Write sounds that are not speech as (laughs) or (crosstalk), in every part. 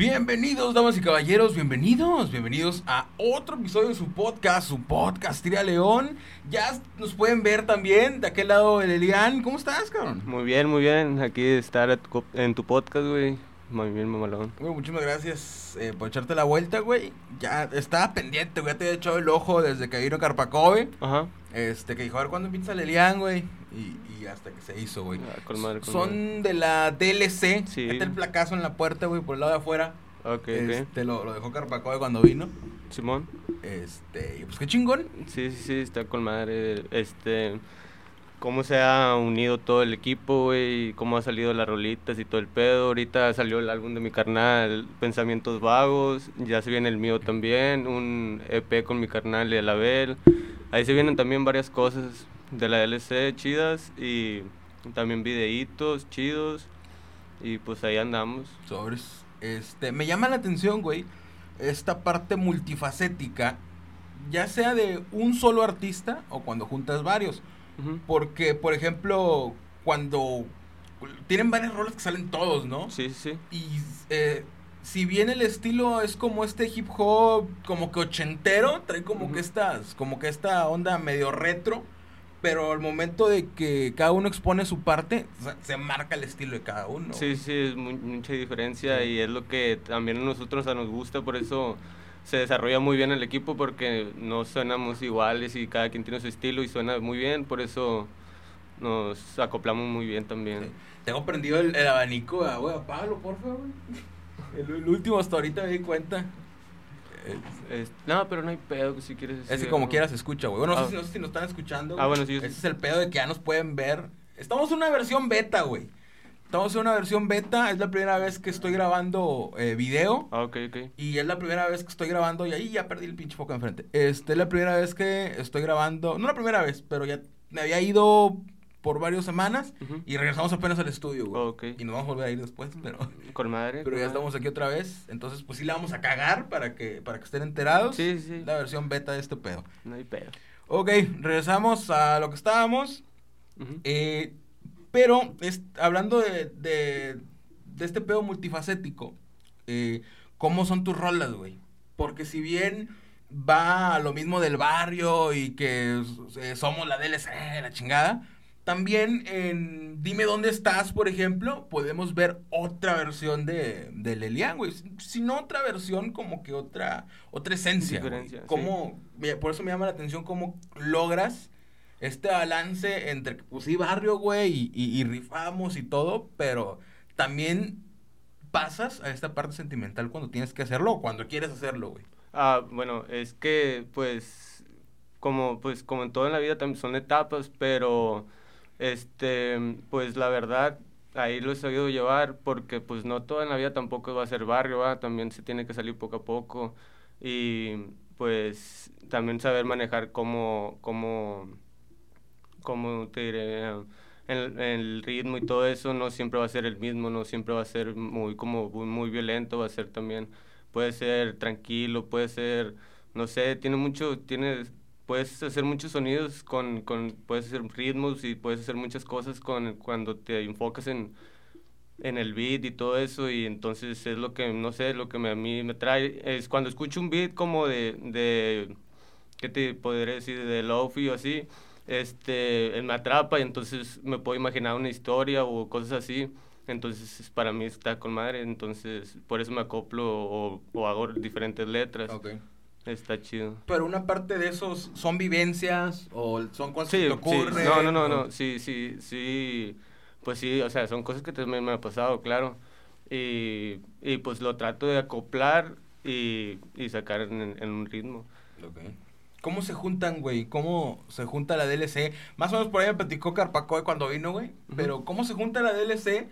Bienvenidos, damas y caballeros, bienvenidos, bienvenidos a otro episodio de su podcast, su podcast Tira León. Ya nos pueden ver también de aquel lado el Elian. ¿Cómo estás, cabrón? Muy bien, muy bien. Aquí estar en tu podcast, güey. Muy bien, mamalón. Güey, muchísimas gracias eh, por echarte la vuelta, güey. Ya estaba pendiente, güey. Ya te había echado el ojo desde que vino Carpacove. Ajá. Este, que dijo, a ver cuándo empieza el Elian, güey. Y, y hasta que se hizo, güey. Ah, con madre, con Son madre. de la DLC. Sí. Está el placazo en la puerta, güey, por el lado de afuera. Ok, ok. Este, lo, lo dejó Carpacove cuando vino. Simón. Este, pues qué chingón. Sí, sí, sí, está con madre. Este. Cómo se ha unido todo el equipo, güey. Cómo ha salido las rolitas y todo el pedo. Ahorita salió el álbum de mi carnal, Pensamientos Vagos. Ya se viene el mío también. Un EP con mi carnal y el Abel. Ahí se vienen también varias cosas de la DLC chidas. Y también videitos chidos. Y pues ahí andamos. Sobres. Este, me llama la atención, güey, esta parte multifacética, ya sea de un solo artista o cuando juntas varios. Porque, por ejemplo, cuando tienen varias roles que salen todos, ¿no? Sí, sí, sí. Y eh, si bien el estilo es como este hip hop, como que ochentero, trae como que estas, como que esta onda medio retro. Pero al momento de que cada uno expone su parte, o sea, se marca el estilo de cada uno. Sí, sí, es mu- mucha diferencia Sí. y es lo que también a nosotros a nos gusta, por eso se desarrolla muy bien el equipo porque no sonamos iguales y cada quien tiene su estilo y suena muy bien, por eso nos acoplamos muy bien también. Sí. Tengo prendido el, el abanico, güey, apágalo, por favor. (laughs) El, el último hasta ahorita me di cuenta. Es, Es- no, pero no hay pedo si quieres decir es que como algo. quieras se escucha, güey. Bueno, no, Ah. sé si, no sé si nos están escuchando. Ah, bueno, sí, Ese es el pedo de que ya nos pueden ver. Estamos en una versión beta, güey. Estamos en una versión beta. Es la primera vez que estoy grabando eh, video. Ah, ok, ok. Y es la primera vez que estoy grabando, y ahí ya perdí el pinche foco enfrente. Este es la primera vez que estoy grabando, no la primera vez, pero ya me había ido por varias semanas y regresamos apenas al estudio, güey. Ok. Y nos vamos a volver a ir después, pero, (laughs) Con madre. pero con ya madre. estamos aquí otra vez. Entonces, pues sí la vamos a cagar para que, para que estén enterados. Sí, sí. La versión beta de este pedo. No hay pedo. Ok, regresamos a lo que estábamos. Eh, pero es- hablando de, de, de este pedo multifacético, eh, ¿cómo son tus rolas, güey? Porque si bien va a lo mismo del barrio y que eh, somos la DLC, la chingada, también en Dime dónde estás, por ejemplo, podemos ver otra versión de, de Lelian, güey. Si no otra versión, como que otra, otra esencia. sí. Me- Por eso me llama la atención cómo logras este balance entre, pues sí, barrio, güey, y, rifamos y todo, pero también pasas a esta parte sentimental cuando tienes que hacerlo o cuando quieres hacerlo, güey. Ah, bueno, es que pues como pues como en todo en la vida también son etapas, pero este pues la verdad ahí lo he sabido llevar porque pues no todo en la vida tampoco va a ser barrio, ¿va? también se tiene que salir poco a poco y pues también saber manejar cómo cómo cómo te diré el, el ritmo y todo eso no siempre va a ser el mismo, no siempre va a ser muy como muy, violento, va a ser también puede ser tranquilo, puede ser, no sé, tiene mucho, tiene, puedes hacer muchos sonidos con, con, puedes hacer ritmos y puedes hacer muchas cosas con, cuando te enfocas en, en el beat y todo eso y entonces es lo que, no sé, lo que me- a mí me trae, es cuando escucho un beat como de, de ¿qué te podría decir? De lofi o así, este, él me atrapa y entonces me puedo imaginar una historia o cosas así. Entonces es- para mí está con madre, entonces por eso me acoplo o, o hago diferentes letras. Está chido. Pero una parte de esos son vivencias o son cosas Sí, que te sí, ocurren. no, no, no, no, sí, sí, sí, pues sí, o sea, son cosas que también me ha pasado, claro. Y, y pues lo trato de acoplar y, y sacar en, en un ritmo. Ok. ¿Cómo se juntan, güey? ¿Cómo se junta la DLC? Más o menos por ahí me platicó Carpacoy cuando vino, güey. Pero ¿cómo se junta la DLC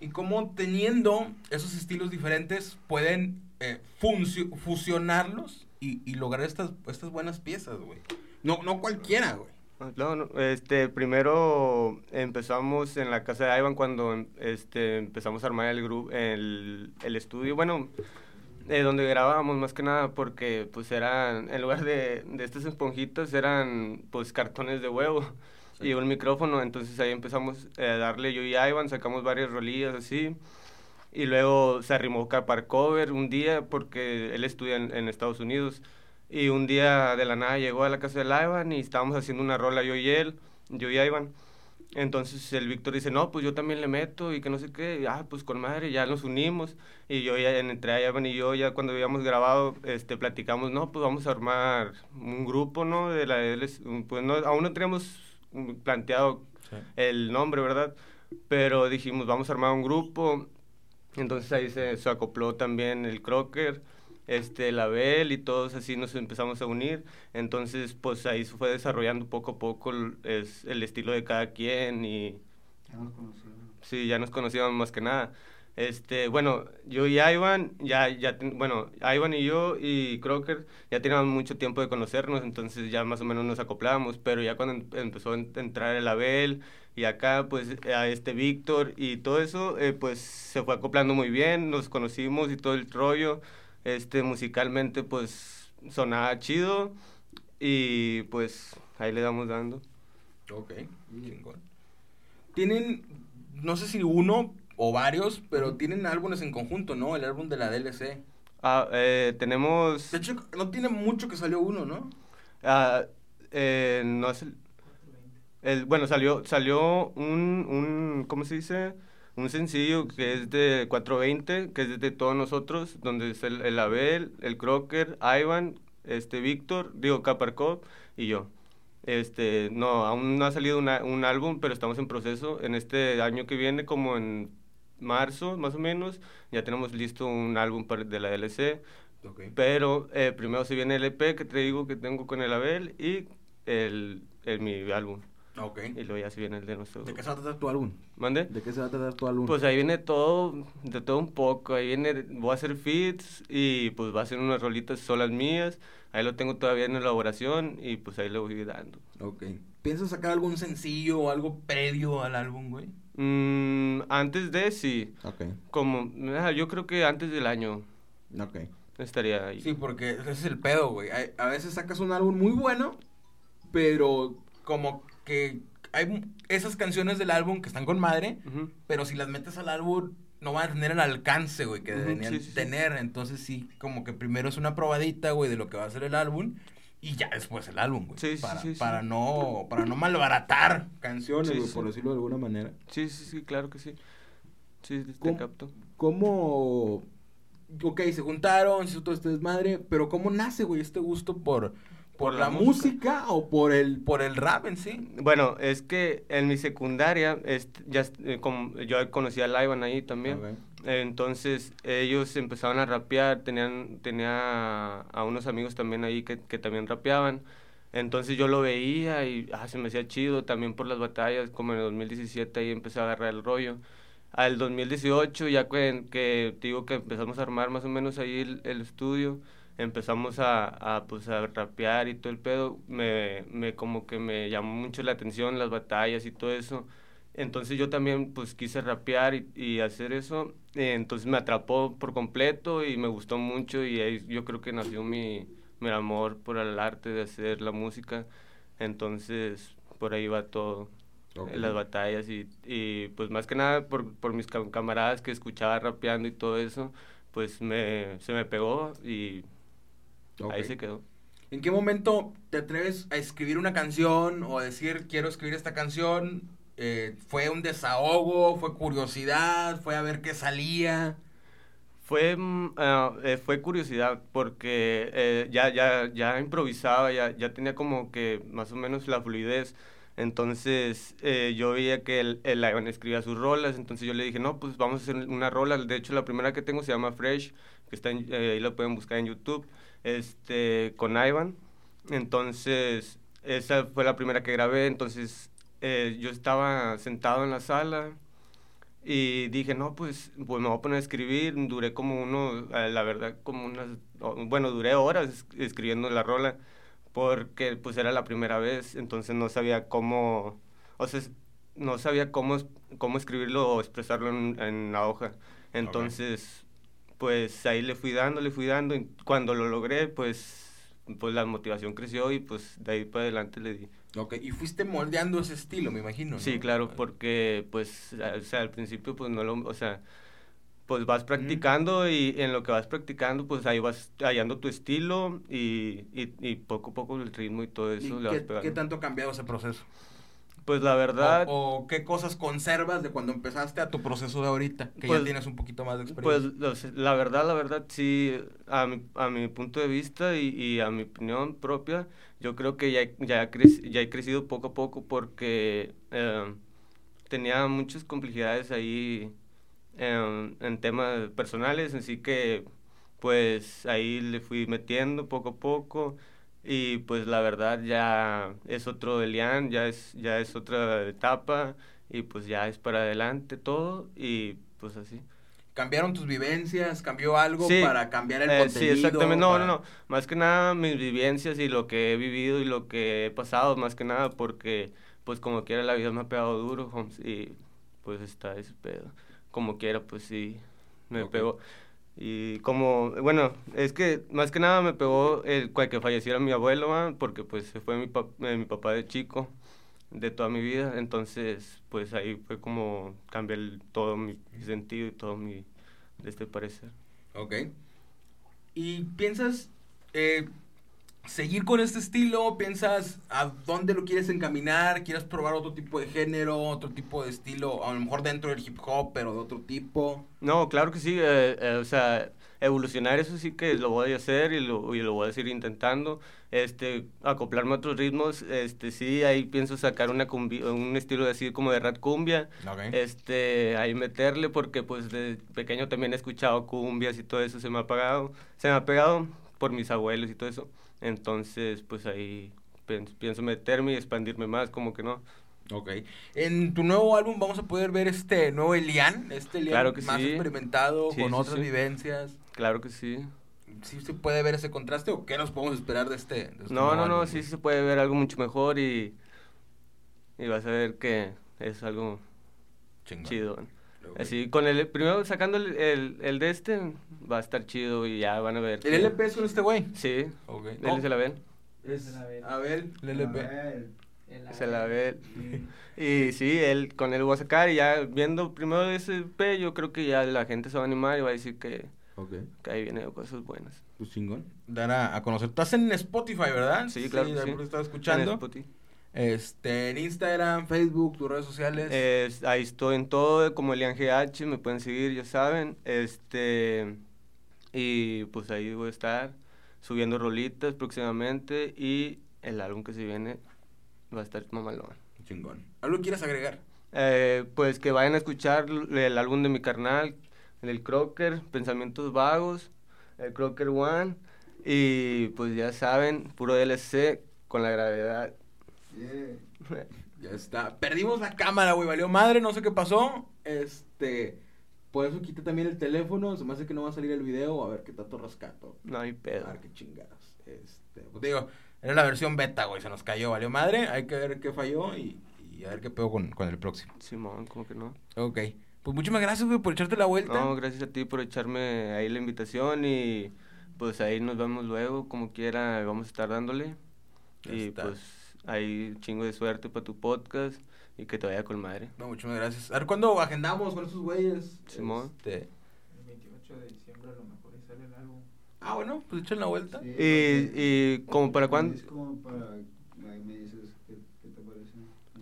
y cómo teniendo esos estilos diferentes pueden eh, fusionarlos y, y lograr estas, estas buenas piezas, güey? No, no cualquiera, güey. No, no, este, primero empezamos en la casa de Ivan cuando este, empezamos a armar el grupo, el, el estudio, bueno, eh, donde grabábamos más que nada porque pues eran, (laughs) en lugar de, de estas esponjitas eran pues cartones de huevo y un micrófono, entonces ahí empezamos eh, a darle yo y Ivan, sacamos varias rolillas así Y luego se arrimó Capar Cover un día porque él estudia en, Estados Unidos. Y un día de la nada llegó a la casa de Ivan y estábamos haciendo una rola yo y él, yo y Ivan. Entonces el Víctor dice, no, pues yo también le meto y que no sé qué. ah, pues con madre, ya nos unimos. Y yo ya, entre Ivan y yo, ya cuando habíamos grabado, este, platicamos, no, pues vamos a armar un grupo, ¿no? De la, pues no, aún no teníamos planteado el nombre, ¿verdad? Pero dijimos, vamos a armar un grupo. Entonces ahí se, se acopló también el Crocker, este, la Bel y todos así nos empezamos a unir. Entonces, pues ahí se fue desarrollando poco a poco el, es, el estilo de cada quien y... Ya nos conocíamos. Sí, ya nos conocíamos más que nada. Este, bueno, yo y Ivan, ya, ya, bueno, Ivan y yo y Crocker ya teníamos mucho tiempo de conocernos, entonces ya más o menos nos acoplábamos, pero ya cuando em, empezó a entrar el Abel y acá, pues, a este Víctor y todo eso, eh, pues, se fue acoplando muy bien, nos conocimos y todo el rollo, este, musicalmente, pues, sonaba chido y, pues, ahí le damos dando. Ok, Tienen, no sé si uno, o varios, pero tienen álbumes en conjunto, ¿no? El álbum de la DLC. Ah, eh, tenemos... De hecho, no tiene mucho que salió uno, ¿no? Ah, eh, no es el, bueno, salió, salió un, un, ¿cómo se dice? Un sencillo que es de 420, que es de todos nosotros, donde es el, el Abel, el Crocker, Ivan, este Víctor, digo Caparcop y yo. Este, no, aún no ha salido una, un álbum, pero estamos en proceso. En este año que viene, como en marzo, más o menos, ya tenemos listo un álbum de la DLC. Pero eh, primero se viene el EP que te digo que tengo con el Abel y el, el mi álbum. Y luego ya se viene el de nuestro. ¿De qué se va a tratar tu álbum? ¿Mande? ¿De qué se va a tratar tu álbum? Pues ahí viene todo, de todo un poco. Ahí viene, voy a hacer feats y pues va a ser unas rolitas solas mías. Ahí lo tengo todavía en elaboración y pues ahí lo voy dando. Ok. ¿Piensas sacar algún sencillo o algo previo al álbum, güey? Mm, antes de, sí. Ok. Como, yo creo que antes del año. Ok. Estaría ahí. Sí, porque ese es el pedo, güey. A veces sacas un álbum muy bueno, pero como que hay esas canciones del álbum que están con madre, pero si las metes al álbum no van a tener el alcance, güey, que deberían tener. Entonces sí, como que primero es una probadita, güey, de lo que va a ser el álbum y ya después el álbum, güey. Sí, para, sí, para no para no malbaratar canciones, güey, por decirlo de alguna manera. Sí, sí, sí, claro que sí. Sí, te capto. ¿Cómo Ok, se juntaron, se todo este desmadre, pero ¿cómo nace, güey, este gusto por por, la, música. o por el por el rap en sí? Bueno, es que en mi secundaria ya eh, como, yo conocí a Ivan ahí también. Entonces ellos empezaban a rapear, tenían, tenía a unos amigos también ahí que, que también rapeaban. Entonces yo lo veía y ah, se me hacía chido también por las batallas, como en el 2017 ahí empecé a agarrar el rollo. Al 2018 ya que, que digo que empezamos a armar más o menos ahí el, el estudio, empezamos a, a, pues, a rapear y todo el pedo, me, me como que me llamó mucho la atención las batallas y todo eso. Entonces yo también pues quise rapear y, y hacer eso. entonces me atrapó por completo y me gustó mucho y ahí yo creo que nació mi, mi amor por el arte de hacer la música. Entonces por ahí va todo. Las batallas y, y, pues más que nada por, por mis camaradas que escuchaba rapeando y todo eso, pues me, se me pegó y ahí se quedó. ¿En qué momento te atreves a escribir una canción o a decir quiero escribir esta canción eh, ¿Fue un desahogo? ¿Fue curiosidad? ¿Fue a ver qué salía? Fue, ah, eh, fue curiosidad porque eh, ya, ya, ya improvisaba, ya, ya tenía como que más o menos la fluidez. Entonces yo veía que él, él, escribía sus rolas, entonces yo le dije, no, pues vamos a hacer una rola. De hecho, la primera que tengo se llama Fresh, que está ahí lo pueden buscar en YouTube, este, con Ivan. Entonces, esa fue la primera que grabé, entonces eh, yo estaba sentado en la sala y dije, no, pues, pues me voy a poner a escribir. Duré como uno, eh, la verdad, como unas, bueno, duré horas escribiendo la rola porque pues era la primera vez, entonces no sabía cómo, o sea, no sabía cómo, cómo escribirlo o expresarlo en, la hoja. Entonces, pues ahí le fui dando, le fui dando y cuando lo logré, pues, pues la motivación creció y pues de ahí para adelante le di. Ok, y fuiste moldeando ese estilo, me imagino. Sí, claro, porque pues, o sea, al principio pues no lo, o sea, pues vas practicando y en lo que vas practicando, pues ahí vas hallando tu estilo y, y, y poco a poco el ritmo y todo eso ¿Y le vas qué, pegando. qué tanto ha cambiado ese proceso? Pues la verdad, O, o qué cosas conservas de cuando empezaste a tu proceso de ahorita? Que ya Pues- tienes un poquito más de pues experiencia. los- la verdad, la verdad, sí, a mi, a mi punto de vista y, y a mi opinión propia, yo creo que ya, he- ya, he ya he crecido poco a poco porque eh, tenía muchas complejidades ahí en, en temas personales, así que pues ahí le fui metiendo poco a poco y pues la verdad ya es otro Elian, ya es, ya es otra etapa y pues ya es para adelante todo y pues así. ¿Cambiaron tus vivencias? ¿Cambió algo Sí, para cambiar el eh, contenido? Sí, exactamente. No, para- no, no. Más que nada mis vivencias y lo que he vivido y lo que he pasado, más que nada porque, pues como quiera, la vida me ha pegado duro, Holmes, y pues está ese pedo. Como quiera, pues sí, me Ok. pegó. Y como, bueno, es que más que nada me pegó el que falleciera mi abuelo, porque pues se fue mi, pap- eh, mi papá de chico, de toda mi vida. Entonces, pues ahí fue como cambiar el- todo mi sentido y todo mi, de este parecer. Ok. ¿Y piensas eh, seguir con este estilo? ¿Piensas a dónde lo quieres encaminar? ¿Quieres probar otro tipo de género, otro tipo de estilo? A lo mejor dentro del hip hop, pero de otro tipo. No, claro que sí, eh, eh, o sea, evolucionar eso sí que lo voy a hacer y lo, y lo voy a seguir intentando, este, acoplarme a otros ritmos, este, sí, ahí pienso sacar una cumbi- un estilo así como de rap cumbia, este, ahí meterle porque pues de pequeño también he escuchado cumbias y todo eso, se me ha pegado, se me ha pegado por mis abuelos y todo eso, entonces pues ahí pienso meterme y expandirme más, como que no. Ok. En tu nuevo álbum vamos a poder ver este nuevo Elian, este Elian Claro que más sí. experimentado, Sí, con sí, otras vivencias. Claro que sí. ¿Sí se puede ver ese contraste o qué nos podemos esperar de este? de este No, no, no, sí se puede ver algo mucho mejor y, y vas a ver que es algo Chingón. chido. Ok. Así, con el, primero sacando el, el, el de este, va a estar chido y ya van a ver. ¿El que- LP es con este güey? Sí, Ok. él se la ven. Es Se la ve. Abel, el LP. Se la ve. Y sí, él, con él voy a sacar y ya viendo primero ese P, yo creo que ya la gente se va a animar y va a decir que, Ok. que ahí vienen cosas buenas. Pues chingón. Dar a, a conocer. Estás en Spotify, ¿verdad? Sí, claro que de sí. por eso estaba En escuchando. Spotify. Este, en Instagram, Facebook, tus redes sociales. Es- ahí estoy en todo, como Elian GH, me pueden seguir, ya saben. Este, y pues ahí voy a estar subiendo rolitas próximamente y el álbum que se viene va a estar mamalón. Chingón. ¿Algo quieres agregar? Eh, pues que vayan a escuchar el álbum de mi carnal, el Crocker, Pensamientos Vagos, el Crocker One, y pues ya saben, puro DLC con la gravedad. Ya está. Perdimos la cámara, güey. Valió madre, no sé qué pasó. Este. Por eso quité también el teléfono. Se me hace que no va a salir el video. A ver qué tanto rescato. No hay A pedo. ver qué chingados. Este. Pues digo, era la versión beta, güey. Se nos cayó, valió madre. Hay que ver qué falló y, y a ver qué pego con, con el próximo. Simón, como que no. Ok. Pues muchísimas gracias, güey, por echarte la vuelta. No, gracias a ti por echarme ahí la invitación y pues ahí nos vemos luego, como quiera, vamos a estar dándole. Ya y está. pues ahí chingo de suerte para tu podcast y que te vaya con madre. No, muchísimas gracias. A ver cuándo agendamos con esos güeyes. Simón. Este. El 28 de diciembre a lo mejor y sale el álbum. Ah, bueno, pues echen la vuelta. Y, y como para cuándo Es como para. Ahí me dices qué, qué te parece.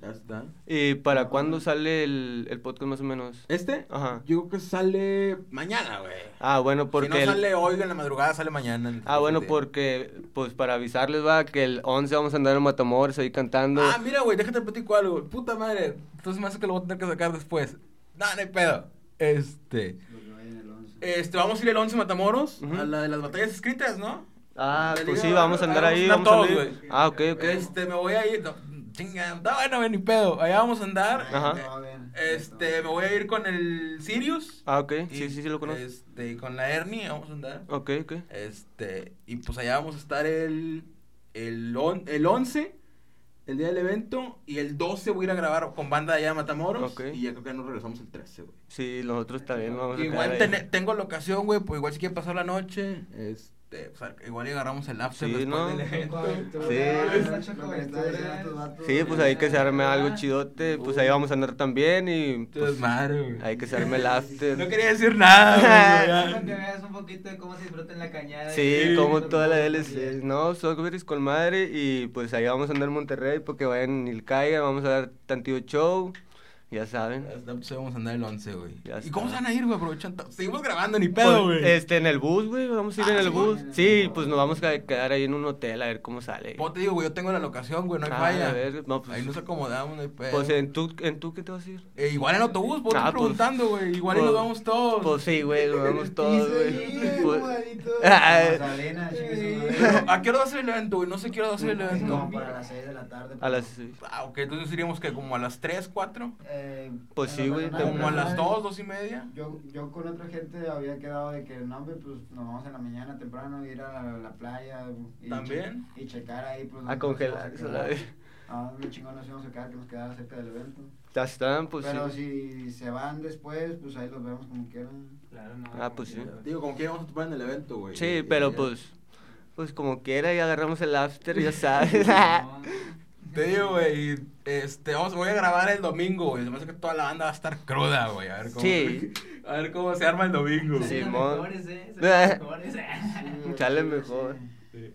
Ya está. y para cuándo sale el, el podcast más o menos. ¿Este? Ajá. Yo creo que sale mañana, güey. Ah, bueno, porque si no el- sale hoy en la madrugada, sale mañana. Ah, bueno, de- porque pues para avisarles va que el 11 vamos a andar en Matamoros ahí cantando. Ah, mira, güey, déjate platico algo. Puta madre. Entonces me hace que lo voy a tener que sacar después. No, no hay pedo. Este. Lo que vaya en el 11. Este, vamos a ir el 11 a Matamoros. A la de las batallas escritas, ¿no? Ah, pues sí, vamos a andar vamos a ahí, vamos a todos, güey. Ah, ok, ok. Este, me voy a ir. No, chinga, está bueno, ni pedo. Allá vamos a andar. Ajá. Bien. Este, me voy a ir con el Sirius. Ah, ok, Y, sí, sí, sí lo conozco. Este, y con la Ernie vamos a andar. Ok, ok. Este, y pues allá vamos a estar el, el, on- el 11, el día del evento, y el 12 voy a ir a grabar con banda de allá de Matamoros, Ok. y ya creo que nos regresamos el 13, güey. Sí, nosotros también vamos a Igual ten- tengo locación, güey, pues igual si quieren pasar la noche, este, o sea, igual y agarramos el after Sí, ¿no? del evento. Sí. Sí, pues ahí que se arme algo chidote, pues ahí vamos a andar también y pues madre, hay que se arme el after. No quería decir nada, (laughs) que veas un poquito de cómo se disfruta en la cañada. Sí, como con toda la DLC. No, Sockberries con madre y pues ahí vamos a andar en Monterrey porque vayan y caigan, vamos a dar tantillo show, ya saben. Hasta pues, vamos a andar el 11, güey. Ya ¿Y cómo se van a ir, güey? Aprovechan. to- Seguimos grabando, ni pedo, Pues, güey. este, en el bus, güey, vamos a ir Ah, en el sí, bus. güey. Sí, pues nos vamos a quedar ahí en un hotel a ver cómo sale. Como te digo, güey, yo tengo la locación, güey, no hay Ah, falla. a ver, no, pues- Ahí nos acomodamos, no hay pedo. Pues en tú, en tú, ¿qué te vas a ir? Eh, igual en autobús, vos Ah, estoy pues- preguntando, güey. Igual y pues- nos vamos todos. Pues sí, güey, nos vamos (laughs) todos, güey. Pues- (laughs) Ah. Pero, ¿A qué hora va a ser el evento, güey? No sé qué hora va a ser el evento. No, para las 6 de la tarde. A las... Ah, ok, entonces iríamos que como a las 3, 4. Eh, Pues en sí, güey, Como a las 2, 2 y media. Yo, yo con otra gente había quedado de que, no, hombre, pues nos vamos en la mañana temprano, ir a la, la playa. Y ¿También? che- y checar ahí, pues. A congelar. Ah, muy chingón nos íbamos a quedar, que nos quedara cerca del evento. Ya están, pues Pero sí. si se van después, pues ahí los vemos como quieran. Claro, no. Ah, pues sí. Digo, como que íbamos a topar en el evento, güey. Sí, Y- pero y- pues... Pues como quiera y agarramos el after, ya (laughs) sabes. No, (laughs) Te digo, güey, este, vamos, voy a grabar el domingo, güey. Se me hace que toda la banda va a estar cruda, güey. A ver cómo, Sí. (laughs) a ver cómo se arma el domingo. Sí, mejores, eh. Mejores. (laughs) Sale mejor. Sí.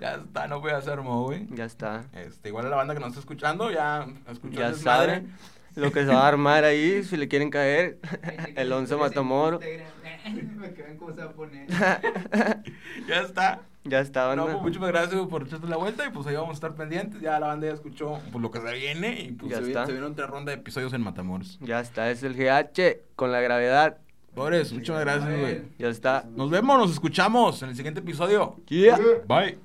Ya está, no voy a hacer mo, güey. Ya está. Este, igual a la banda que nos está escuchando, ya escuchó Ya saben lo que se va a armar ahí, (laughs) si le quieren caer. El 11 Matamoros. Para que vean cómo se va a poner. Ya está. Ya está, No, pues muchas gracias por echarte la vuelta y pues ahí vamos a estar pendientes. Ya la banda ya escuchó pues, lo que se viene y pues Ya se, está. se viene otra ronda de episodios en Matamoros. Ya está, es el GH con la gravedad. Pobres, muchas gracias, güey. Ya está. Nos vemos, nos escuchamos en el siguiente episodio. Yeah. Bye.